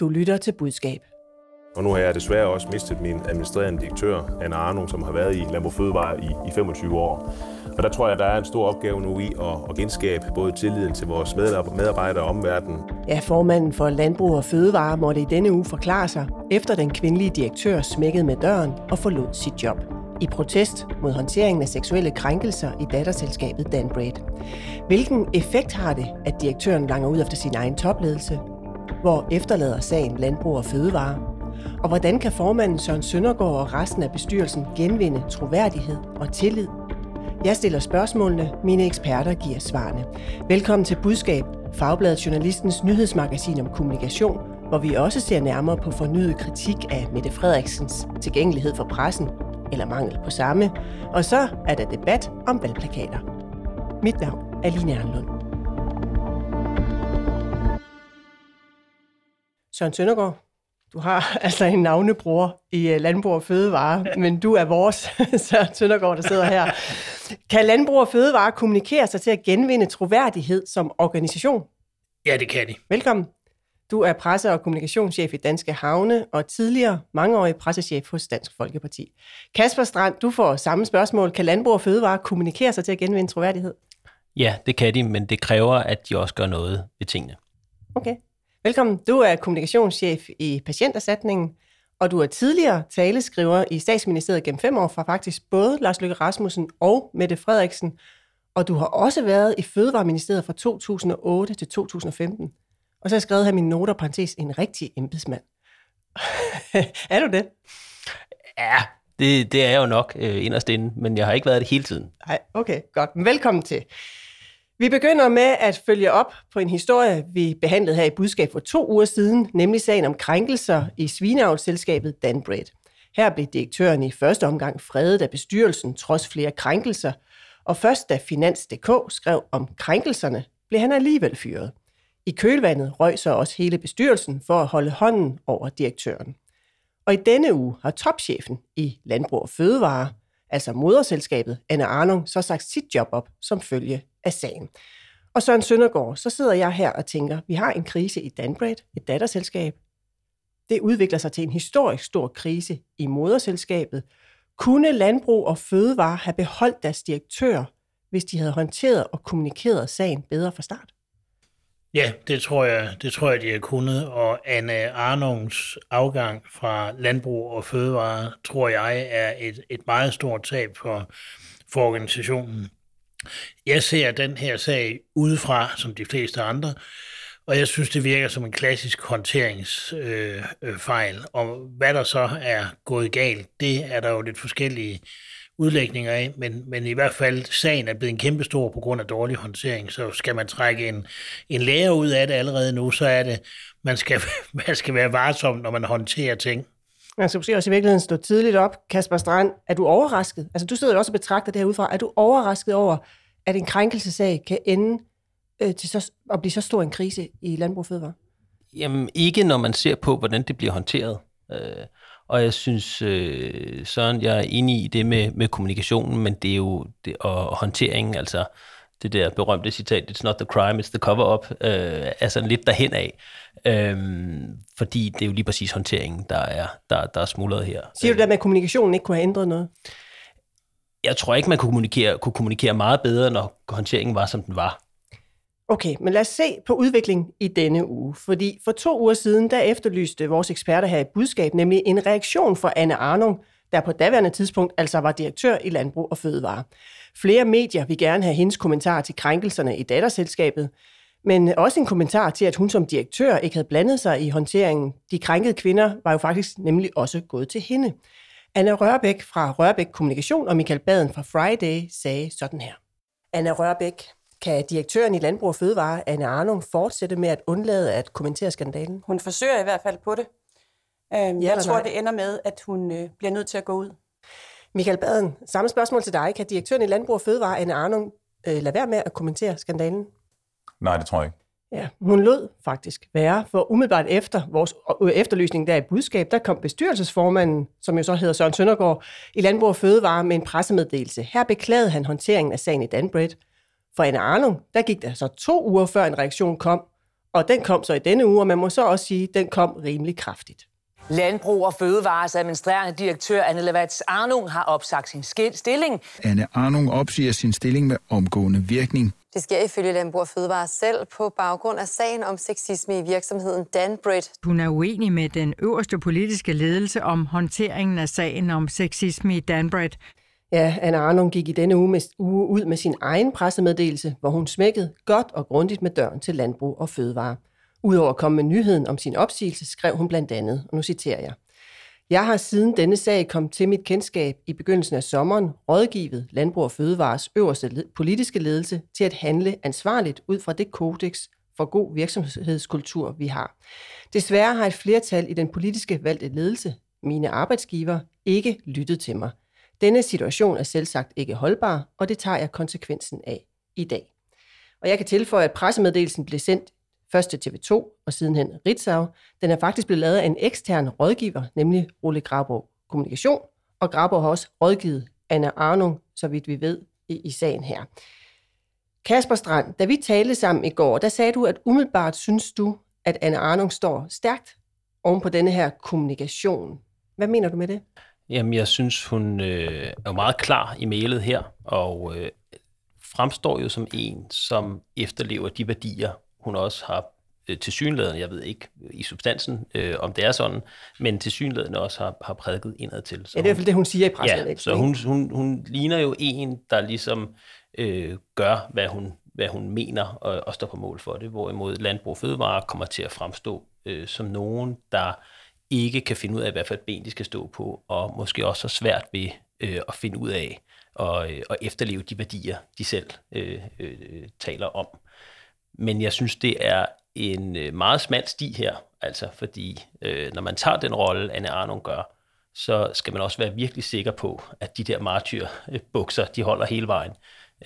Du lytter til budskab. Og nu har jeg desværre også mistet min administrerende direktør, Anna Arnum, som har været i Landbrug Fødevare i, i 25 år. Og der tror jeg, der er en stor opgave nu i at, at genskabe både tilliden til vores medarbejdere og omverdenen. Ja, formanden for Landbrug og Fødevare måtte i denne uge forklare sig, efter den kvindelige direktør smækkede med døren og forlod sit job i protest mod håndteringen af seksuelle krænkelser i datterselskabet Danbraid. Hvilken effekt har det, at direktøren langer ud efter sin egen topledelse? Hvor efterlader sagen Landbrug og Fødevare? Og hvordan kan formanden Søren Søndergaard og resten af bestyrelsen genvinde troværdighed og tillid? Jeg stiller spørgsmålene, mine eksperter giver svarene. Velkommen til Budskab, Fagbladet Journalistens nyhedsmagasin om kommunikation, hvor vi også ser nærmere på fornyet kritik af Mette Frederiksens tilgængelighed for pressen, eller mangel på samme. Og så er der debat om valgplakater. Mit navn er Line Arnlund. Søren Søndergaard, du har altså en navnebror i øh, Landbrug og Fødevare, men du er vores Søren Søndergaard, der sidder her. Kan Landbrug og Fødevare kommunikere sig til at genvinde troværdighed som organisation? Ja, det kan de. Velkommen. Du er presse- og kommunikationschef i Danske Havne og tidligere mangeårig pressechef hos Dansk Folkeparti. Kasper Strand, du får samme spørgsmål. Kan Landbrug og Fødevare kommunikere sig til at genvinde troværdighed? Ja, det kan de, men det kræver, at de også gør noget ved tingene. Okay. Velkommen. Du er kommunikationschef i Patienterstatningen, og du er tidligere taleskriver i statsministeriet gennem fem år fra faktisk både Lars Løkke Rasmussen og Mette Frederiksen, og du har også været i Fødevareministeriet fra 2008 til 2015. Og så har jeg skrevet her min noter, parentes, en rigtig embedsmand. er du det? Ja, det, det er jeg jo nok øh, inderst inde, men jeg har ikke været det hele tiden. Nej, okay, godt. Velkommen til. Vi begynder med at følge op på en historie, vi behandlede her i budskab for to uger siden, nemlig sagen om krænkelser i svineavlsselskabet Danbred. Her blev direktøren i første omgang fredet af bestyrelsen trods flere krænkelser, og først da Finans.dk skrev om krænkelserne, blev han alligevel fyret. I kølvandet røg så også hele bestyrelsen for at holde hånden over direktøren. Og i denne uge har topchefen i Landbrug og Fødevare, altså moderselskabet Anne Arnung, så sagt sit job op som følge af sagen. Og Søren Søndergaard, så sidder jeg her og tænker, vi har en krise i Danbred, et datterselskab. Det udvikler sig til en historisk stor krise i moderselskabet. Kunne Landbrug og Fødevare have beholdt deres direktør, hvis de havde håndteret og kommunikeret sagen bedre fra start? Ja, det tror jeg, det tror jeg, de har kunnet. Og Anne Arnungs afgang fra landbrug og fødevare, tror jeg, er et, et meget stort tab for, for organisationen. Jeg ser den her sag udefra, som de fleste andre, og jeg synes, det virker som en klassisk håndteringsfejl. Øh, øh og hvad der så er gået galt, det er der jo lidt forskellige udlægninger af, men, men i hvert fald sagen er blevet en kæmpe stor på grund af dårlig håndtering, så skal man trække en, en lærer ud af det allerede nu, så er det, man skal, man skal være varsom, når man håndterer ting. Altså, man skal måske også i virkeligheden stå tidligt op. Kasper Strand, er du overrasket? Altså, du sidder jo også og betragter det her udefra. Er du overrasket over, at en krænkelsesag kan ende øh, til så, at blive så stor en krise i Landbrug Fødevare? Jamen, ikke når man ser på, hvordan det bliver håndteret. Øh, og jeg synes, øh, Søren, jeg er enig i det med, med kommunikationen, men det er jo det, og håndteringen, altså det der berømte citat, it's not the crime, it's the cover-up, øh, er sådan lidt derhen af. Øhm, fordi det er jo lige præcis håndteringen, der er, der, der er smuldret her. Siger du med, at kommunikationen ikke kunne have ændret noget? Jeg tror ikke, man kunne kommunikere, kunne kommunikere meget bedre, når håndteringen var, som den var. Okay, men lad os se på udviklingen i denne uge. Fordi for to uger siden, der efterlyste vores eksperter her i budskab, nemlig en reaktion fra Anne Arnung, der på daværende tidspunkt altså var direktør i Landbrug og Fødevare. Flere medier vil gerne have hendes kommentar til krænkelserne i datterselskabet, men også en kommentar til, at hun som direktør ikke havde blandet sig i håndteringen. De krænkede kvinder var jo faktisk nemlig også gået til hende. Anna Rørbæk fra Rørbæk Kommunikation og Michael Baden fra Friday sagde sådan her. Anna Rørbæk, kan direktøren i Landbrug og Fødevare, Anne Arnung, fortsætte med at undlade at kommentere skandalen? Hun forsøger i hvert fald på det. Øhm, ja, jeg tror, nej. det ender med, at hun øh, bliver nødt til at gå ud. Michael Baden, samme spørgsmål til dig. Kan direktøren i Landbrug og Fødevare, Anne Arnung, øh, lade være med at kommentere skandalen? Nej, det tror jeg ikke. Ja, hun lød faktisk være, for umiddelbart efter vores øh, efterlysning der i budskab, der kom bestyrelsesformanden, som jo så hedder Søren Søndergaard, i Landbrug og Fødevare med en pressemeddelelse. Her beklagede han håndteringen af sagen i Danbred. For Anne Arnung, der gik der så to uger før en reaktion kom, Og den kom så i denne uge, og man må så også sige, at den kom rimelig kraftigt. Landbrug og Fødevares administrerende direktør Anne Levats Arnung har opsagt sin stilling. Anne Arnung opsiger sin stilling med omgående virkning. Det sker ifølge Landbrug og Fødevare selv på baggrund af sagen om sexisme i virksomheden Danbred. Hun er uenig med den øverste politiske ledelse om håndteringen af sagen om sexisme i Danbred. Ja, Anna Arnung gik i denne uge, med, uge ud med sin egen pressemeddelelse, hvor hun smækkede godt og grundigt med døren til landbrug og fødevare. Udover at komme med nyheden om sin opsigelse, skrev hun blandt andet, og nu citerer jeg. Jeg har siden denne sag kom til mit kendskab i begyndelsen af sommeren rådgivet Landbrug og Fødevares øverste politiske ledelse til at handle ansvarligt ud fra det kodex for god virksomhedskultur, vi har. Desværre har et flertal i den politiske valgte ledelse, mine arbejdsgiver, ikke lyttet til mig. Denne situation er selvsagt ikke holdbar, og det tager jeg konsekvensen af i dag. Og jeg kan tilføje, at pressemeddelelsen blev sendt Første TV2 og sidenhen Ritzau. Den er faktisk blevet lavet af en ekstern rådgiver, nemlig Ole Graborg Kommunikation, og Graborg har også rådgivet Anna Arnung, så vidt vi ved, i, i sagen her. Kasper Strand, da vi talte sammen i går, der sagde du, at umiddelbart synes du, at Anna Arnung står stærkt oven på denne her kommunikation. Hvad mener du med det? Jamen, jeg synes, hun øh, er meget klar i mailet her, og øh, fremstår jo som en, som efterlever de værdier, hun også har øh, til synlædende, jeg ved ikke i substansen, øh, om det er sådan, men til synlædende også har, har prædiket indad til. Så ja, det er i hvert fald det, hun siger i pressen. Ja, så hun, hun, hun ligner jo en, der ligesom øh, gør, hvad hun, hvad hun mener og, og står på mål for det, hvorimod Landbrug Fødevare kommer til at fremstå øh, som nogen, der ikke kan finde ud af, hvad for et ben de skal stå på, og måske også har svært ved øh, at finde ud af og, øh, og efterleve de værdier, de selv øh, øh, taler om. Men jeg synes, det er en øh, meget smal sti her, altså fordi øh, når man tager den rolle, Anne Arnung gør, så skal man også være virkelig sikker på, at de der martyrbukser, de holder hele vejen.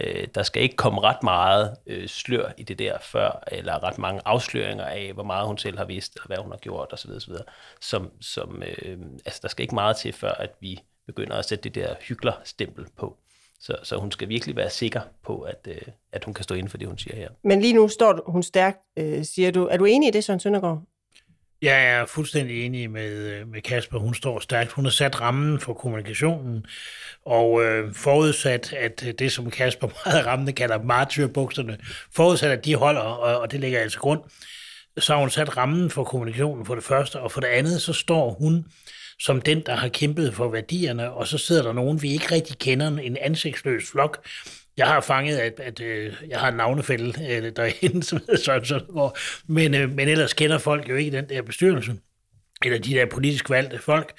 Øh, der skal ikke komme ret meget øh, slør i det der før, eller ret mange afsløringer af, hvor meget hun selv har vidst, og hvad hun har gjort osv. osv. Som, som, øh, altså, der skal ikke meget til, før at vi begynder at sætte det der hyggeler-stempel på. Så, så hun skal virkelig være sikker på, at, øh, at hun kan stå inden for det, hun siger her. Men lige nu står hun stærkt, øh, siger du. Er du enig i det, Søren Søndergaard? Jeg er fuldstændig enig med, øh, med Kasper. Hun står stærkt. Hun har sat rammen for kommunikationen, og øh, forudsat, at det, som Kasper meget rammende kalder martyrbukserne, forudsat, at de holder, og, og det ligger altså grund, så har hun sat rammen for kommunikationen for det første, og for det andet, så står hun som den, der har kæmpet for værdierne, og så sidder der nogen, vi ikke rigtig kender, en ansigtsløs flok. Jeg har fanget, at, at øh, jeg har en navnefælde øh, derinde, som hedder Søren Søndergaard, men, øh, men ellers kender folk jo ikke den der bestyrelse, eller de der politisk valgte folk.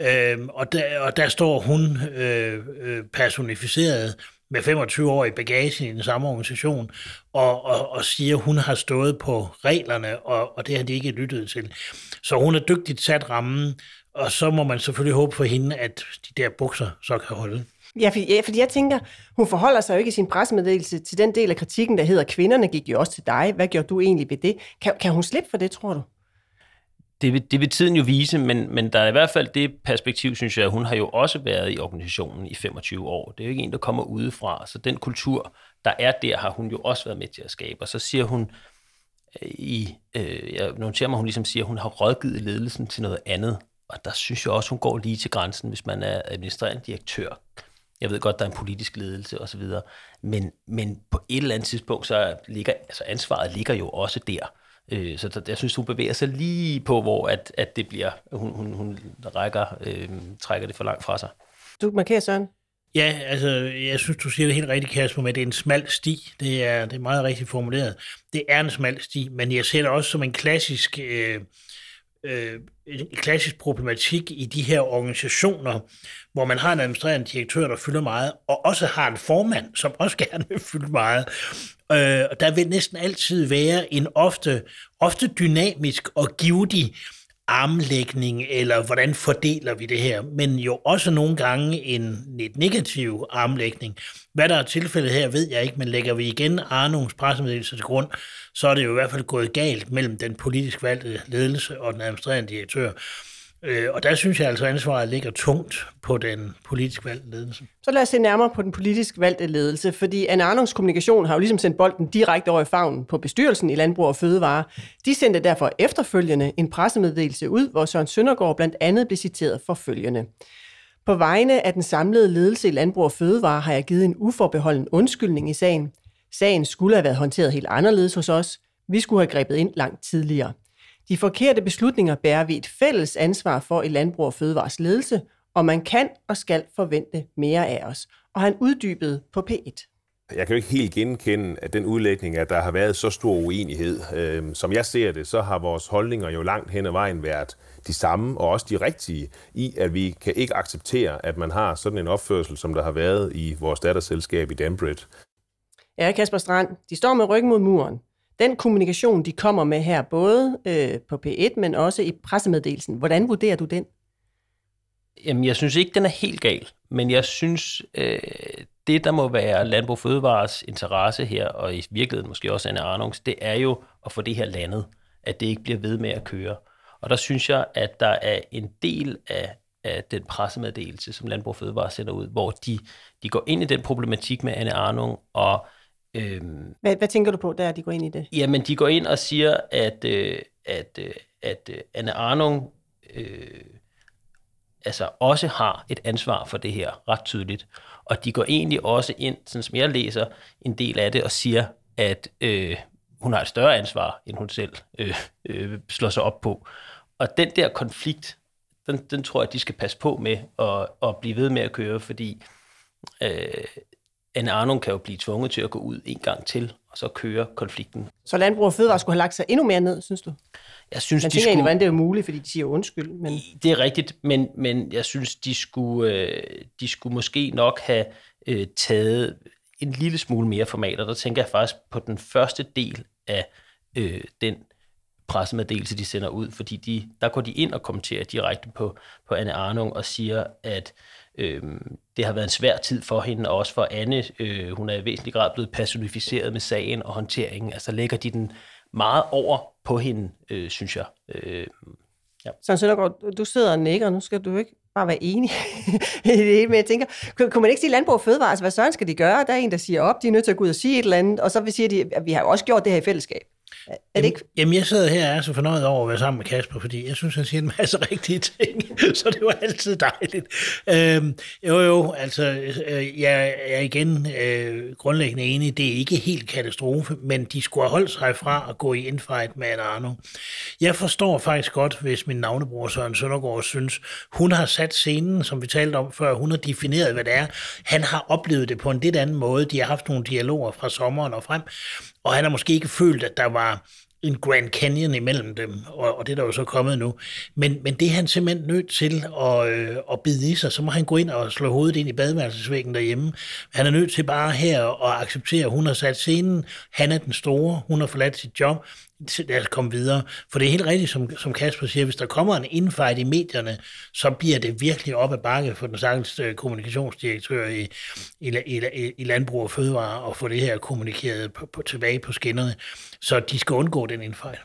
Øh, og, der, og der står hun øh, øh personificeret med 25 år i bagagen i den samme organisation, og, og, og siger, at hun har stået på reglerne, og, og det har de ikke lyttet til. Så hun er dygtigt sat rammen, og så må man selvfølgelig håbe for hende, at de der bukser så kan holde. Ja, fordi, ja, fordi jeg tænker, hun forholder sig jo ikke i sin pressemeddelelse til den del af kritikken, der hedder, kvinderne gik jo også til dig. Hvad gjorde du egentlig ved det? Kan, kan hun slippe for det, tror du? Det vil, det vil tiden jo vise, men, men der er i hvert fald det perspektiv, synes jeg, at hun har jo også været i organisationen i 25 år. Det er jo ikke en, der kommer udefra, så den kultur, der er der, har hun jo også været med til at skabe. Og så siger hun, øh, i, øh, jeg noterer mig, hun ligesom siger, at hun har rådgivet ledelsen til noget andet. Og der synes jeg også, hun går lige til grænsen, hvis man er administrerende direktør. Jeg ved godt, der er en politisk ledelse osv., men, men på et eller andet tidspunkt, så ligger altså ansvaret ligger jo også der. Øh, så der, jeg synes, hun bevæger sig lige på, hvor at, at det bliver, hun, hun, hun rækker, øh, trækker det for langt fra sig. Du markerer, Søren? Ja, altså, jeg synes, du siger det helt rigtigt, Kasper, med, at det er en smal sti. Det er, det er meget rigtigt formuleret. Det er en smal sti, men jeg ser det også som en klassisk øh, øh, en klassisk problematik i de her organisationer, hvor man har en administrerende direktør, der fylder meget, og også har en formand, som også gerne vil fylde meget. Øh, og der vil næsten altid være en ofte, ofte dynamisk og givetig armlægning, eller hvordan fordeler vi det her, men jo også nogle gange en lidt negativ armlægning. Hvad der er tilfældet her, ved jeg ikke, men lægger vi igen Arnungs pressemeddelelse til grund, så er det jo i hvert fald gået galt mellem den politisk valgte ledelse og den administrerende direktør. Øh, og der synes jeg altså, at ansvaret ligger tungt på den politisk valgte ledelse. Så lad os se nærmere på den politisk valgte ledelse, fordi Anne Arnungs kommunikation har jo ligesom sendt bolden direkte over i favnen på bestyrelsen i Landbrug og Fødevare. De sendte derfor efterfølgende en pressemeddelelse ud, hvor Søren Søndergaard blandt andet blev citeret for følgende. På vegne af den samlede ledelse i Landbrug og Fødevare har jeg givet en uforbeholden undskyldning i sagen. Sagen skulle have været håndteret helt anderledes hos os. Vi skulle have grebet ind langt tidligere. De forkerte beslutninger bærer vi et fælles ansvar for i Landbrug og Fødevares ledelse, og man kan og skal forvente mere af os. Og han uddybede på P1. Jeg kan jo ikke helt genkende at den udlægning, at der har været så stor uenighed. Øhm, som jeg ser det, så har vores holdninger jo langt hen ad vejen været de samme, og også de rigtige, i at vi kan ikke acceptere, at man har sådan en opførsel, som der har været i vores datterselskab i Danbred. Ja, Kasper Strand, de står med ryggen mod muren. Den kommunikation, de kommer med her, både øh, på P1, men også i pressemeddelelsen, hvordan vurderer du den? Jamen, jeg synes ikke, den er helt gal, men jeg synes, øh, det der må være Landbrug Fødevares interesse her, og i virkeligheden måske også Anne Arnungs, det er jo at få det her landet, at det ikke bliver ved med at køre. Og der synes jeg, at der er en del af, af den pressemeddelelse, som Landbrug Fødevare sender ud, hvor de, de går ind i den problematik med Anne Arnung og Øhm, hvad, hvad tænker du på, der de går ind i det? Jamen, de går ind og siger, at, øh, at, øh, at øh, Anne Arnung øh, altså også har et ansvar for det her, ret tydeligt. Og de går egentlig også ind, sådan som jeg læser en del af det, og siger, at øh, hun har et større ansvar, end hun selv øh, øh, slår sig op på. Og den der konflikt, den, den tror jeg, de skal passe på med at, at blive ved med at køre, fordi øh, Anne Arnung kan jo blive tvunget til at gå ud en gang til, og så køre konflikten. Så Landbrug og Fødevare skulle have lagt sig endnu mere ned, synes du? Jeg synes, Man de skulle... hvordan det er muligt, fordi de siger undskyld. Men... Det er rigtigt, men, men jeg synes, de skulle, øh, de skulle måske nok have øh, taget en lille smule mere format, og der tænker jeg faktisk på den første del af øh, den pressemeddelelse, de sender ud, fordi de, der går de ind og kommenterer direkte på, på Anne Arnung og siger, at øh, det har været en svær tid for hende, og også for Anne. Øh, hun er i væsentlig grad blevet personificeret med sagen og håndteringen. Altså lægger de den meget over på hende, øh, synes jeg. Øh, ja. Søren Søndergaard, du sidder og nikker, nu skal du ikke bare være enig i det, men jeg tænker, kunne man ikke sige landbrug og fødevare, altså hvad søren skal de gøre? Der er en, der siger op, de er nødt til at gå ud og sige et eller andet, og så vil sige, at vi har jo også gjort det her i fællesskab. Er det ikke? Jamen, jeg sidder her og er så fornøjet over at være sammen med Kasper, fordi jeg synes, han siger en masse rigtige ting, så det var altid dejligt. Øhm, jo, jo, altså, øh, jeg er igen øh, grundlæggende enig, det er ikke helt katastrofe, men de skulle have holdt sig fra at gå i infight med en Arno. Jeg forstår faktisk godt, hvis min navnebror Søren Søndergaard synes, hun har sat scenen, som vi talte om før, hun har defineret, hvad det er. Han har oplevet det på en lidt anden måde. De har haft nogle dialoger fra sommeren og frem, og han har måske ikke følt, at der var en Grand Canyon imellem dem, og, og det er der jo så kommet nu. Men, men det er han simpelthen nødt til at, øh, at bide i sig. Så må han gå ind og slå hovedet ind i badeværelsesvæggen derhjemme. Han er nødt til bare her at acceptere, at hun har sat scenen. Han er den store. Hun har forladt sit job lad os komme videre. For det er helt rigtigt, som, som Kasper siger, hvis der kommer en infight i medierne, så bliver det virkelig op ad bakke for den sagtens øh, kommunikationsdirektør i, i, i, i Landbrug og Fødevare og få det her kommunikeret på, på, tilbage på skinnerne. Så de skal undgå den infight.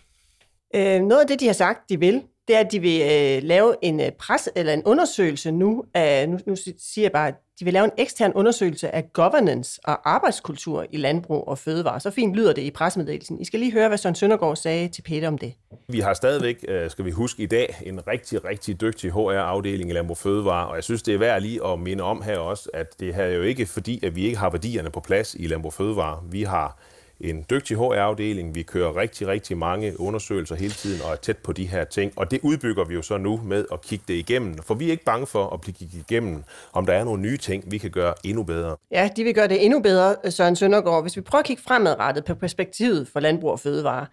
Øh, noget af det, de har sagt, de vil, det er, at de vil øh, lave en øh, pres eller en undersøgelse nu. Af, nu, nu siger jeg bare, at de vil lave en ekstern undersøgelse af governance og arbejdskultur i landbrug og fødevare. Så fint lyder det i pressemeddelelsen. I skal lige høre, hvad Søren Søndergaard sagde til Peter om det. Vi har stadigvæk, øh, skal vi huske i dag, en rigtig, rigtig dygtig HR-afdeling i Landbrug Fødevare, og jeg synes, det er værd lige at minde om her også, at det her er jo ikke fordi, at vi ikke har værdierne på plads i Landbrug Fødevare. Vi har en dygtig HR-afdeling. Vi kører rigtig, rigtig mange undersøgelser hele tiden og er tæt på de her ting. Og det udbygger vi jo så nu med at kigge det igennem. For vi er ikke bange for at blive kigget igennem, om der er nogle nye ting, vi kan gøre endnu bedre. Ja, de vil gøre det endnu bedre, Søren Søndergaard. Hvis vi prøver at kigge fremadrettet på perspektivet for landbrug og fødevare.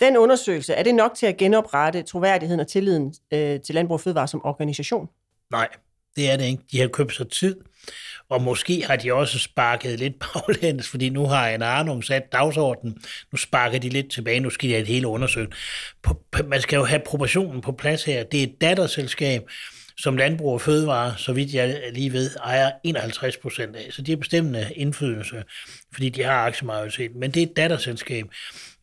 Den undersøgelse, er det nok til at genoprette troværdigheden og tilliden øh, til landbrug og fødevare som organisation? Nej, det er det ikke. De har købt sig tid. Og måske har de også sparket lidt baglæns, fordi nu har en Arnum sat dagsordenen. Nu sparker de lidt tilbage, nu skal de have det hele undersøgt. Man skal jo have proportionen på plads her. Det er et datterselskab, som Landbrug og Fødevare, så vidt jeg lige ved, ejer 51 procent af. Så de har bestemmende indflydelse, fordi de har aktiemajoritet. Men det er et datterselskab.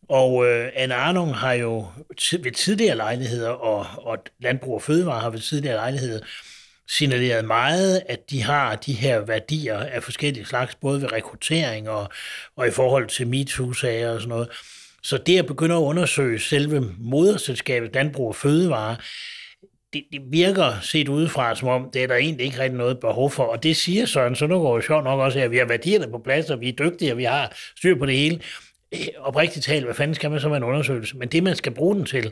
Og øh, Anne Arnung har jo ved tidligere lejligheder, og, og Landbrug og Fødevare har ved tidligere lejligheder, signaleret meget, at de har de her værdier af forskellige slags, både ved rekruttering og, og i forhold til MeToo-sager og sådan noget. Så det at begynde at undersøge selve moderselskabet Danbrug og Fødevare, det, det virker set udefra, som om det er der egentlig ikke rigtig noget behov for. Og det siger Søren Søndergaard jo sjovt nok også, at vi har værdierne på plads, og vi er dygtige, og vi har styr på det hele. Oprigtigt talt, hvad fanden skal man så med en undersøgelse? Men det, man skal bruge den til,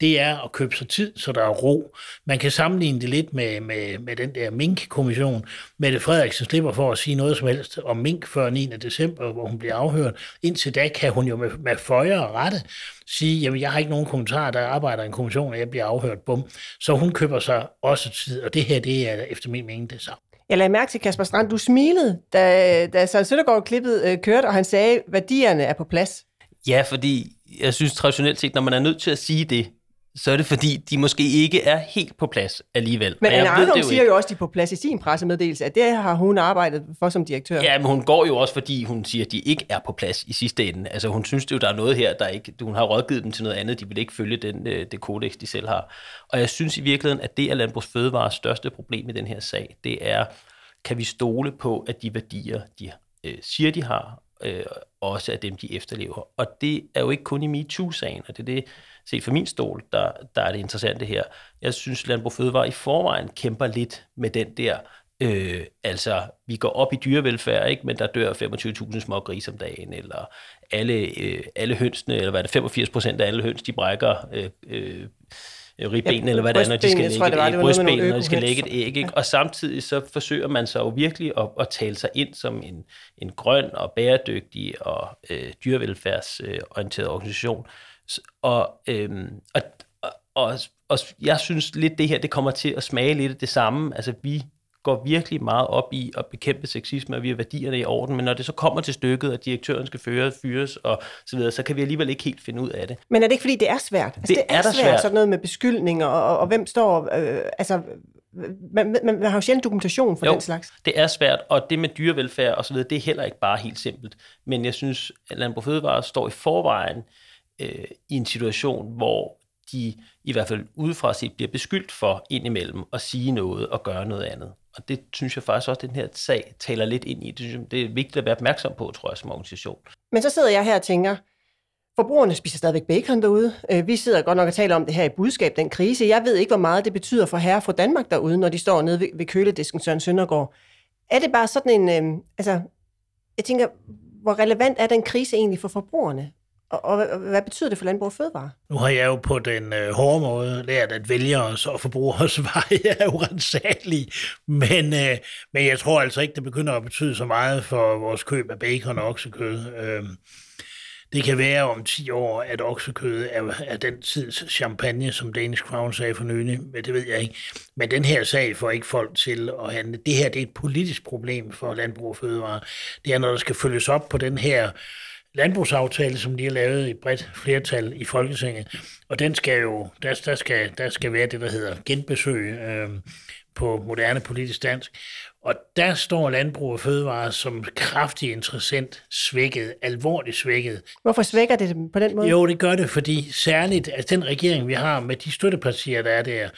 det er at købe sig tid, så der er ro. Man kan sammenligne det lidt med, med, med den der Mink-kommission. Mette Frederiksen slipper for at sige noget som helst om Mink før 9. december, hvor hun bliver afhørt. Indtil da kan hun jo med, med føje og rette sige, jamen jeg har ikke nogen kommentar, der arbejder en kommission, og jeg bliver afhørt, bum. Så hun køber sig også tid, og det her, det er efter min mening det samme. Jeg lagde mærke til, Kasper Strand, du smilede, da, da Søren Søndergaard klippet øh, kørte, og han sagde, at værdierne er på plads. Ja, fordi jeg synes traditionelt set, når man er nødt til at sige det, så er det fordi, de måske ikke er helt på plads alligevel. Men Anne Arnum siger jo også, at de er på plads i sin pressemeddelelse, at det har hun arbejdet for som direktør. Ja, men hun går jo også, fordi hun siger, at de ikke er på plads i sidste ende. Altså hun synes jo, der er noget her, der ikke... Hun har rådgivet dem til noget andet, de vil ikke følge den, øh, det kodex, de selv har. Og jeg synes i virkeligheden, at det er Landbrugs Fødevares største problem i den her sag. Det er, kan vi stole på, at de værdier, de øh, siger, de har, øh, også af dem, de efterlever. Og det er jo ikke kun i MeToo-sagen, og det er det, set fra min stol, der, der er det interessante her. Jeg synes, Landbrug Fødevare i forvejen kæmper lidt med den der, øh, altså vi går op i dyrevelfærd, ikke? men der dør 25.000 små grise om dagen, eller alle, øh, alle hønsene, eller hvad er det, 85 procent af alle høns, de brækker øh, øh, ribben, ja, eller hvad det er, når de skal lægge tror, det var, det brystben, når de skal lægge et æg. Ikke? Ja. Og samtidig så forsøger man så jo virkelig at, at tale sig ind som en, en grøn og bæredygtig og øh, dyrevelfærdsorienteret organisation, og, øhm, og, og, og, og jeg synes lidt, det her det kommer til at smage lidt af det samme. Altså vi går virkelig meget op i at bekæmpe sexisme, og vi har værdierne i orden, men når det så kommer til stykket, at direktøren skal føre, fyres og så videre, så kan vi alligevel ikke helt finde ud af det. Men er det ikke, fordi det er svært? Altså, det, det er, er svært, svært, sådan noget med beskyldninger, og, og, og hvem står... Øh, altså, man, man, man har jo sjældent dokumentation for jo, den slags. det er svært, og det med dyrevelfærd og så videre, det er heller ikke bare helt simpelt. Men jeg synes, at Landbrug Fødevare står i forvejen øh, i en situation, hvor de i hvert fald udefra set bliver beskyldt for indimellem at sige noget og gøre noget andet. Og det synes jeg faktisk også, at den her sag taler lidt ind i. Det, synes jeg, det er vigtigt at være opmærksom på, tror jeg, som organisation. Men så sidder jeg her og tænker, forbrugerne spiser stadigvæk bacon derude. Øh, vi sidder godt nok og taler om det her i budskab, den krise. Jeg ved ikke, hvor meget det betyder for herre fra Danmark derude, når de står nede ved, ved køledisken Søren Søndergaard. Er det bare sådan en... Øh, altså, jeg tænker, hvor relevant er den krise egentlig for forbrugerne? Og, og hvad betyder det for landbrug og fødevare? Nu har jeg jo på den øh, hårde måde lært, at vælgere og forbrugers veje er urensagelige, men, øh, men jeg tror altså ikke, det begynder at betyde så meget for vores køb af bacon og oksekød. Øh, det kan være om 10 år, at oksekød er, er den tids champagne, som Danish Crown sagde for nylig, men det ved jeg ikke. Men den her sag får ikke folk til at handle. Det her det er et politisk problem for landbrug og fødevare. Det er, når der skal følges op på den her landbrugsaftale, som de har lavet i bredt flertal i Folketinget. Og den skal jo, der, der, skal, der skal være det, der hedder genbesøg øh, på moderne politisk dansk. Og der står landbrug og fødevare som kraftig interessant svækket, alvorligt svækket. Hvorfor svækker det dem på den måde? Jo, det gør det, fordi særligt, at den regering, vi har med de støttepartier, der er der,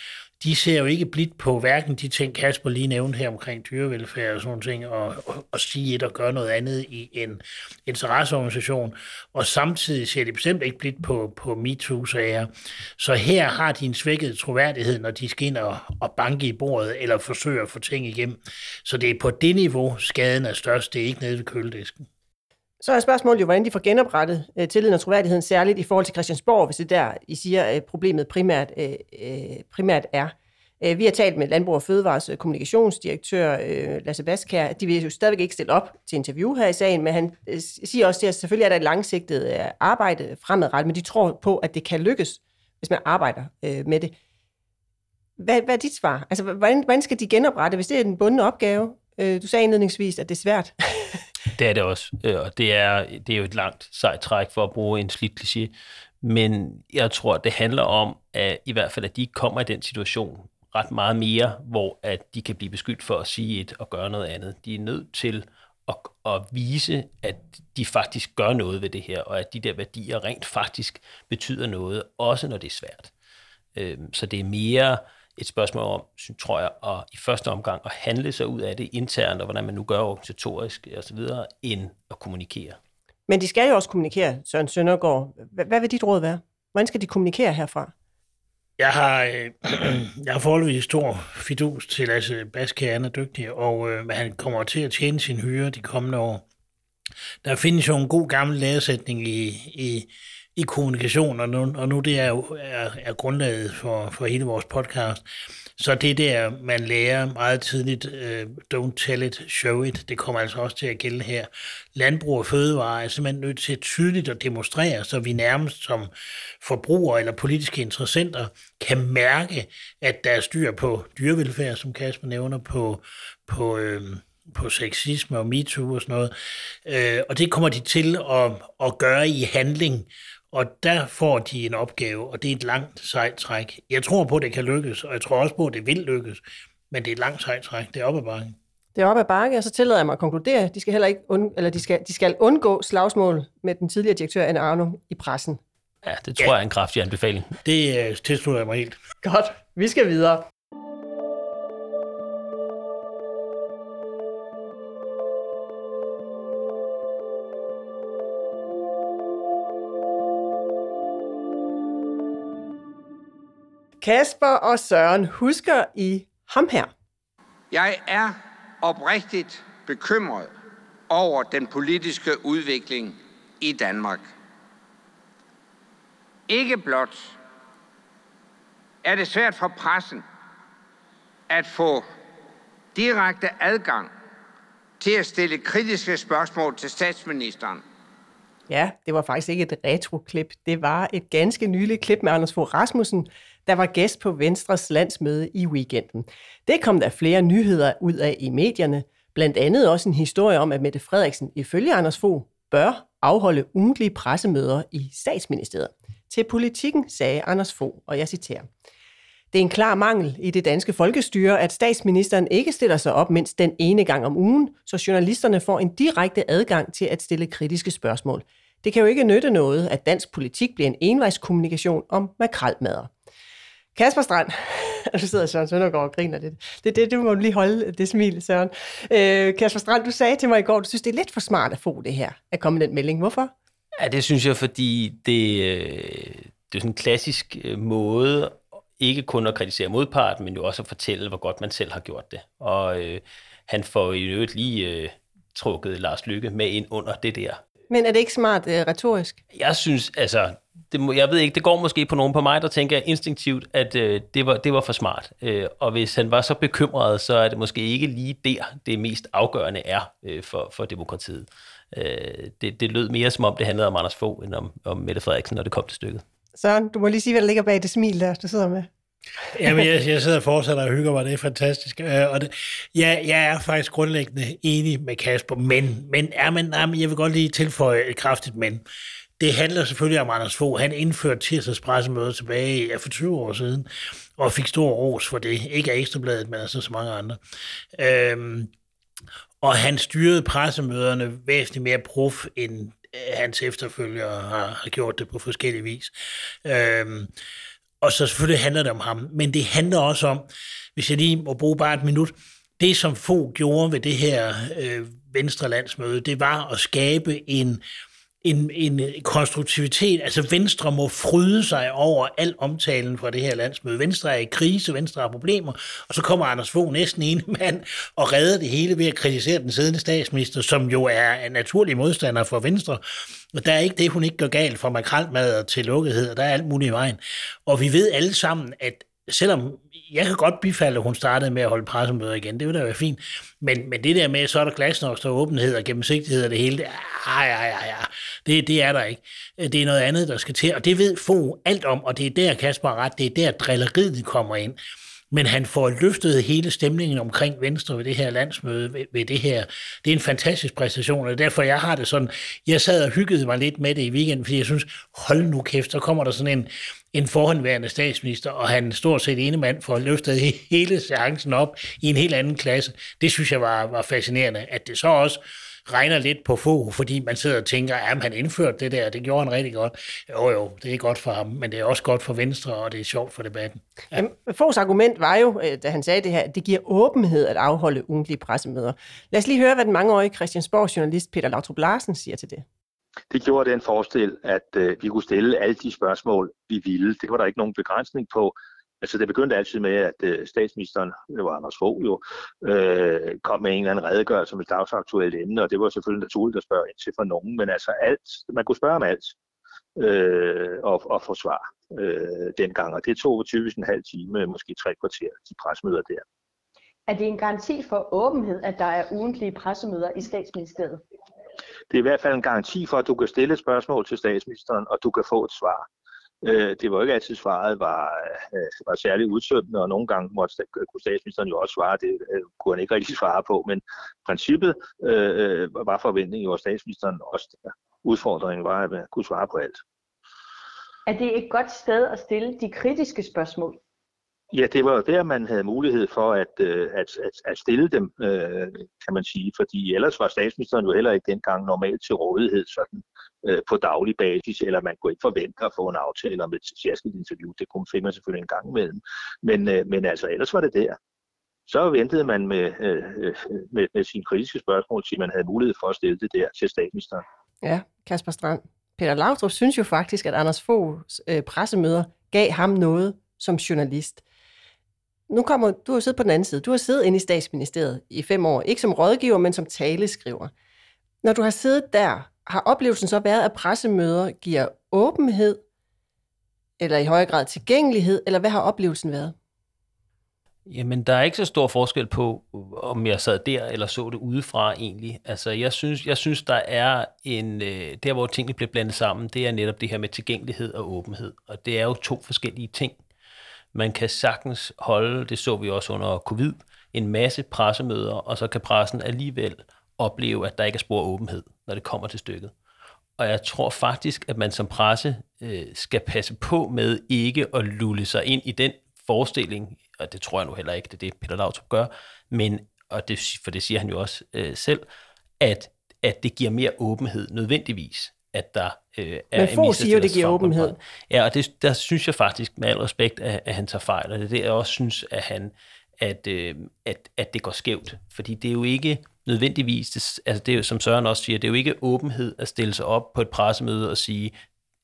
de ser jo ikke blidt på hverken de ting, Kasper lige nævnte her omkring dyrevelfærd og sådan ting, og, og, og sige et og gøre noget andet i en interesseorganisation, og samtidig ser de bestemt ikke blidt på, på MeToo-sager. Så her har de en svækket troværdighed, når de skal ind og, og banke i bordet, eller forsøge at få ting igennem. Så det er på det niveau, skaden er størst, det er ikke nede ved køledisken. Så er spørgsmålet jo, hvordan de får genoprettet øh, tilliden og troværdigheden, særligt i forhold til Christiansborg, hvis det der, I siger, at problemet primært, øh, øh, primært er. Øh, vi har talt med Landbrug og Fødevares øh, kommunikationsdirektør øh, Lasse Baskær. De vil jo stadigvæk ikke stille op til interview her i sagen, men han øh, siger også, at selvfølgelig er der et langsigtet øh, arbejde fremadrettet, men de tror på, at det kan lykkes, hvis man arbejder øh, med det. Hvad, hvad er dit svar? Altså, hvordan, hvordan skal de genoprette, hvis det er en bundne opgave? Øh, du sagde indledningsvis, at det er svært. Det er det også, øh, og det er, det er jo et langt sejt træk for at bruge en slidt kliché. Men jeg tror, det handler om, at i hvert fald, at de kommer i den situation ret meget mere, hvor at de kan blive beskyldt for at sige et og gøre noget andet. De er nødt til at, at vise, at de faktisk gør noget ved det her, og at de der værdier rent faktisk betyder noget, også når det er svært. Øhm, så det er mere et spørgsmål om, tror jeg, at i første omgang at handle sig ud af det internt, og hvordan man nu gør organisatorisk osv., end at kommunikere. Men de skal jo også kommunikere, Søren Søndergaard. Hvad vil dit råd være? Hvordan skal de kommunikere herfra? Jeg har, øh, jeg har forholdsvis stor fidus til Lasse Baske, han er dygtig, og øh, han kommer til at tjene sin hyre de kommende år. Der findes jo en god gammel læresætning i, i, i kommunikation, og nu, og nu det er er, er grundlaget for, for hele vores podcast. Så det der, man lærer meget tidligt, uh, don't tell it, show it, det kommer altså også til at gælde her. Landbrug og fødevare er simpelthen nødt til tydeligt at demonstrere, så vi nærmest som forbrugere eller politiske interessenter kan mærke, at der er styr på dyrevelfærd, som Kasper nævner, på, på, øh, på sexisme og MeToo og sådan noget. Øh, og det kommer de til at, at gøre i handling. Og der får de en opgave, og det er et langt sejt træk. Jeg tror på, at det kan lykkes, og jeg tror også på, at det vil lykkes. Men det er et langt sejt træk. Det er op ad bakken. Det er op ad bakke, og så tillader jeg mig at konkludere, de skal heller ikke und, eller de skal, de skal undgå slagsmål med den tidligere direktør Anne Arno i pressen. Ja, det tror ja. jeg er en kraftig anbefaling. Det uh, tilslutter jeg mig helt. Godt, vi skal videre. Kasper og Søren, husker I ham her? Jeg er oprigtigt bekymret over den politiske udvikling i Danmark. Ikke blot er det svært for pressen at få direkte adgang til at stille kritiske spørgsmål til statsministeren. Ja, det var faktisk ikke et retroklip. Det var et ganske nyligt klip med Anders Fogh Rasmussen, der var gæst på Venstres landsmøde i weekenden. Det kom der flere nyheder ud af i medierne, blandt andet også en historie om, at Mette Frederiksen ifølge Anders Fogh bør afholde ugentlige pressemøder i statsministeriet. Til politikken sagde Anders Fogh, og jeg citerer, det er en klar mangel i det danske folkestyre, at statsministeren ikke stiller sig op mindst den ene gang om ugen, så journalisterne får en direkte adgang til at stille kritiske spørgsmål. Det kan jo ikke nytte noget, at dansk politik bliver en envejskommunikation om makralmader. Kasper Strand, du sidder Søren Søndergaard og griner lidt. Det er det, du må lige holde det smil, Søren. Øh, Kasper Strand, du sagde til mig i går, du synes, det er lidt for smart at få det her, at komme med den melding. Hvorfor? Ja, det synes jeg, fordi det, øh, det er sådan en klassisk øh, måde ikke kun at kritisere modparten, men jo også at fortælle, hvor godt man selv har gjort det. Og øh, han får i øvrigt lige øh, trukket Lars Lykke med ind under det der. Men er det ikke smart øh, retorisk? Jeg synes, altså, det må, jeg ved ikke, det går måske på nogen på mig, der tænker instinktivt, at øh, det, var, det var for smart. Øh, og hvis han var så bekymret, så er det måske ikke lige der, det mest afgørende er øh, for, for demokratiet. Øh, det, det lød mere som om, det handlede om Anders Fogh, end om, om Mette Frederiksen, når det kom til stykket. Søren, du må lige sige, hvad der ligger bag det smil der, du sidder med. Jamen, jeg, jeg sidder og fortsætter og hygger mig, det er fantastisk. Øh, og det, ja, jeg er faktisk grundlæggende enig med Kasper, men, men, ja, men ja, jeg vil godt lige tilføje et kraftigt men. Det handler selvfølgelig om Anders Fogh. Han indførte tirsdags pressemøde tilbage ja, for 20 år siden, og fik stor ros for det. Ikke af Ekstrabladet, men altså så mange andre. Øhm, og han styrede pressemøderne væsentligt mere prof, end øh, hans efterfølgere har, har gjort det på forskellige vis. Øhm, og så selvfølgelig handler det om ham, men det handler også om, hvis jeg lige må bruge bare et minut, det som Fogh gjorde ved det her øh, Venstre landsmøde, det var at skabe en en, en konstruktivitet. Altså Venstre må fryde sig over al omtalen fra det her landsmøde. Venstre er i krise, Venstre har problemer, og så kommer Anders Fogh næsten en mand og redder det hele ved at kritisere den siddende statsminister, som jo er en naturlig modstander for Venstre. Og der er ikke det, hun ikke gør galt fra makralmad til lukkethed, og der er alt muligt i vejen. Og vi ved alle sammen, at selvom jeg kan godt bifalde, at hun startede med at holde pressemøder igen, det ville da være fint, men, men det der med, så er der glasnost og åbenhed og gennemsigtighed og det hele, det, ej, ej, ej, ej. det, det er der ikke. Det er noget andet, der skal til, og det ved få alt om, og det er der, Kasper ret, det er der, drilleriet kommer ind men han får løftet hele stemningen omkring Venstre ved det her landsmøde, ved, ved det her. Det er en fantastisk præstation, og derfor jeg har det sådan, jeg sad og hyggede mig lidt med det i weekenden, fordi jeg synes, hold nu kæft, så kommer der sådan en, en forhåndværende statsminister, og han stort set ene mand for at løfte hele chancen op i en helt anden klasse. Det synes jeg var, var fascinerende, at det så også regner lidt på få, fordi man sidder og tænker, at han indførte det der, det gjorde han rigtig godt. Jo jo, det er godt for ham, men det er også godt for Venstre, og det er sjovt for debatten. Ja. Jamen, Foghs argument var jo, øh, da han sagde det her, at det giver åbenhed at afholde ugentlige pressemøder. Lad os lige høre, hvad den mangeårige Christiansborg-journalist Peter Lautrup Larsen siger til det. Det gjorde den forskel, at øh, vi kunne stille alle de spørgsmål, vi ville. Det var der ikke nogen begrænsning på. Altså det begyndte altid med, at øh, statsministeren, det var Anders Fogh jo, øh, kom med en eller anden redegørelse om et dagsaktuelt emne, og det var selvfølgelig naturligt at spørge ind til for nogen, men altså alt, man kunne spørge om alt øh, og, og få svar øh, dengang, og det tog typisk en halv time, måske tre kvarter, de pressemøder der. Er det en garanti for åbenhed, at der er ugentlige pressemøder i statsministeriet? Det er i hvert fald en garanti for, at du kan stille et spørgsmål til statsministeren, og du kan få et svar. Øh, det var jo ikke altid svaret var, øh, var særligt udtømmende, og nogle gange måtte, kunne statsministeren jo også svare, det øh, kunne han ikke rigtig svare på, men princippet øh, øh var forventningen jo, at statsministeren også udfordringen var, at man kunne svare på alt. Er det et godt sted at stille de kritiske spørgsmål? Ja, det var jo der, man havde mulighed for at, øh, at, at, at stille dem, øh, kan man sige, fordi ellers var statsministeren jo heller ikke dengang normalt til rådighed sådan øh, på daglig basis, eller man kunne ikke forvente at få en aftale om et særskilt interview. Det kunne man selvfølgelig en gang imellem. Men, men altså, ellers var det der. Så ventede man med, med, med sine kritiske spørgsmål, til man havde mulighed for at stille det der til statsministeren. Ja, Kasper Strand. Peter Lautrup synes jo faktisk, at Anders Foghs øh, pressemøder gav ham noget som journalist nu kommer, du har siddet på den anden side. Du har siddet inde i statsministeriet i fem år. Ikke som rådgiver, men som taleskriver. Når du har siddet der, har oplevelsen så været, at pressemøder giver åbenhed, eller i højere grad tilgængelighed, eller hvad har oplevelsen været? Jamen, der er ikke så stor forskel på, øh, om jeg sad der eller så det udefra egentlig. Altså, jeg synes, jeg synes der er en... Øh, der, hvor tingene bliver blandet sammen, det er netop det her med tilgængelighed og åbenhed. Og det er jo to forskellige ting. Man kan sagtens holde, det så vi også under covid, en masse pressemøder, og så kan pressen alligevel opleve, at der ikke er spor åbenhed, når det kommer til stykket. Og jeg tror faktisk, at man som presse øh, skal passe på med ikke at lulle sig ind i den forestilling, og det tror jeg nu heller ikke, det er det, Peter Lautrup gør, men, og det, for det siger han jo også øh, selv, at, at det giver mere åbenhed nødvendigvis at der øh, er Men få siger jo, det giver åbenhed. Ja, og det, der synes jeg faktisk med al respekt, at, at han tager fejl, og det er det, jeg også synes, at, han, at, øh, at, at det går skævt. Fordi det er jo ikke nødvendigvis, det, altså det er jo, som Søren også siger, det er jo ikke åbenhed at stille sig op på et pressemøde og sige,